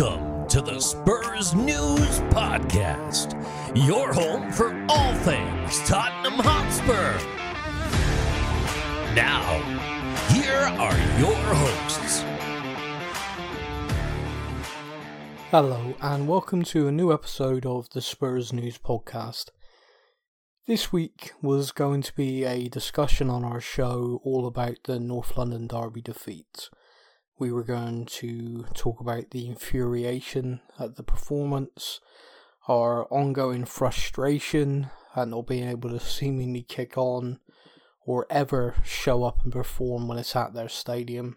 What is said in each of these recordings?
Welcome to the Spurs News Podcast, your home for all things Tottenham Hotspur. Now, here are your hosts. Hello, and welcome to a new episode of the Spurs News Podcast. This week was going to be a discussion on our show all about the North London Derby defeat we were going to talk about the infuriation at the performance, our ongoing frustration at not being able to seemingly kick on or ever show up and perform when it's at their stadium.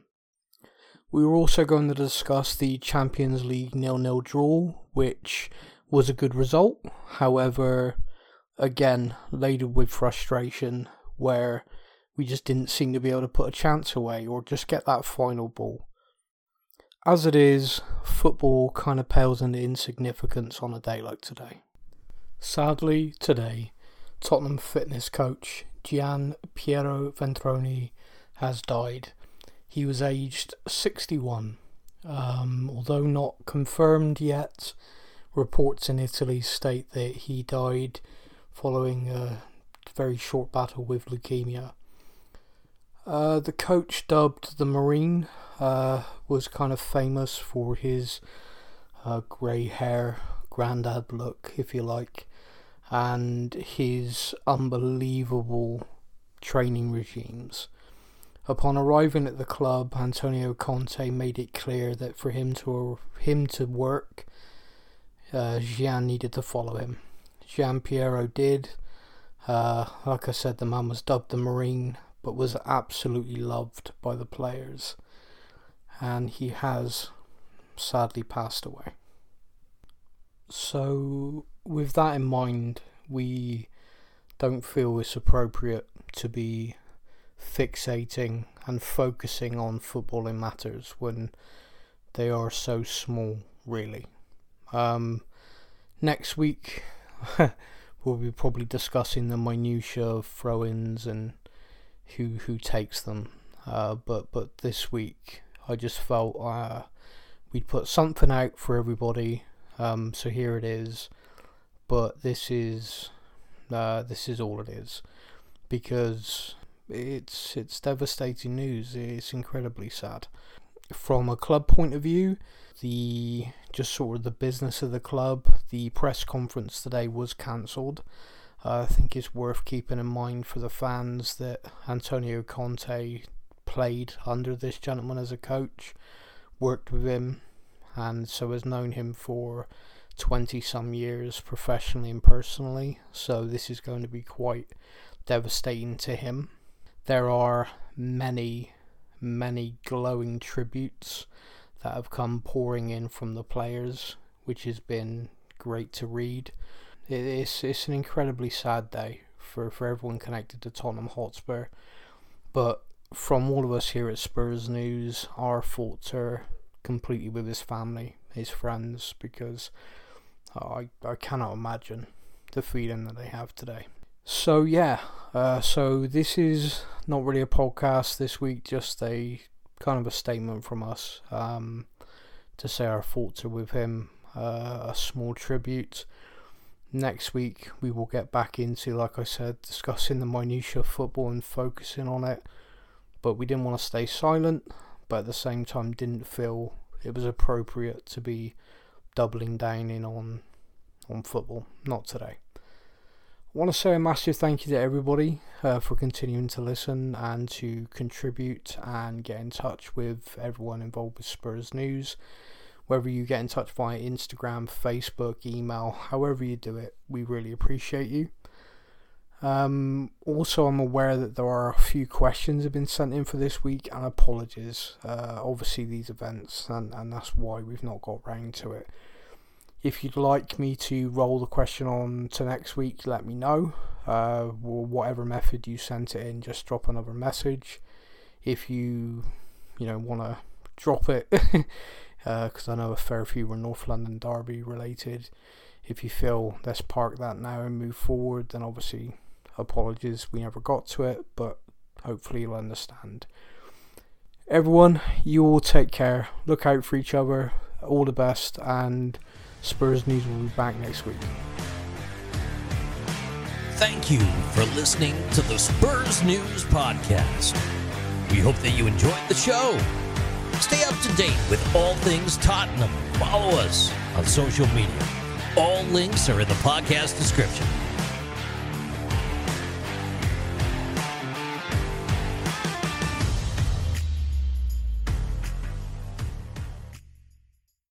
We were also going to discuss the Champions League nil-nil draw, which was a good result. However, again, laden with frustration, where we just didn't seem to be able to put a chance away or just get that final ball. As it is, football kind of pales into insignificance on a day like today. Sadly, today, Tottenham fitness coach Gian Piero Ventrone has died. He was aged 61. Um, although not confirmed yet, reports in Italy state that he died following a very short battle with leukemia. Uh, the coach, dubbed the Marine, uh, was kind of famous for his uh, grey hair, grandad look, if you like, and his unbelievable training regimes. Upon arriving at the club, Antonio Conte made it clear that for him to him to work, uh, Gian needed to follow him. Gian Piero did. Uh, like I said, the man was dubbed the Marine but was absolutely loved by the players. And he has sadly passed away. So, with that in mind, we don't feel it's appropriate to be fixating and focusing on footballing matters when they are so small, really. Um, next week, we'll be probably discussing the minutiae of throw ins and who who takes them. Uh, but but this week I just felt uh, we'd put something out for everybody. Um, so here it is. But this is uh, this is all it is because it's it's devastating news. It's incredibly sad. From a club point of view, the just sort of the business of the club, the press conference today was cancelled. I think it's worth keeping in mind for the fans that Antonio Conte played under this gentleman as a coach, worked with him, and so has known him for 20 some years professionally and personally. So this is going to be quite devastating to him. There are many, many glowing tributes that have come pouring in from the players, which has been great to read it's it's an incredibly sad day for, for everyone connected to Tottenham Hotspur. But from all of us here at Spurs News, our thoughts are completely with his family, his friends, because I I cannot imagine the feeling that they have today. So yeah, uh, so this is not really a podcast this week, just a kind of a statement from us um, to say our thoughts are with him, uh, a small tribute next week we will get back into, like I said, discussing the minutiae of football and focusing on it. But we didn't want to stay silent, but at the same time didn't feel it was appropriate to be doubling down in on on football. Not today. I want to say a massive thank you to everybody uh, for continuing to listen and to contribute and get in touch with everyone involved with Spurs News whether you get in touch via Instagram, Facebook, email, however you do it, we really appreciate you. Um, also, I'm aware that there are a few questions have been sent in for this week, and apologies. Uh, obviously, these events, and, and that's why we've not got round to it. If you'd like me to roll the question on to next week, let me know. Uh, whatever method you sent it in, just drop another message. If you, you know, want to drop it because uh, I know a fair few were North London Derby related. If you feel let's park that now and move forward, then obviously apologies we never got to it, but hopefully you'll understand. Everyone, you all take care. Look out for each other. all the best, and Spurs News will be back next week. Thank you for listening to the Spurs News Podcast. We hope that you enjoyed the show. Stay up to date with all things Tottenham. Follow us on social media. All links are in the podcast description.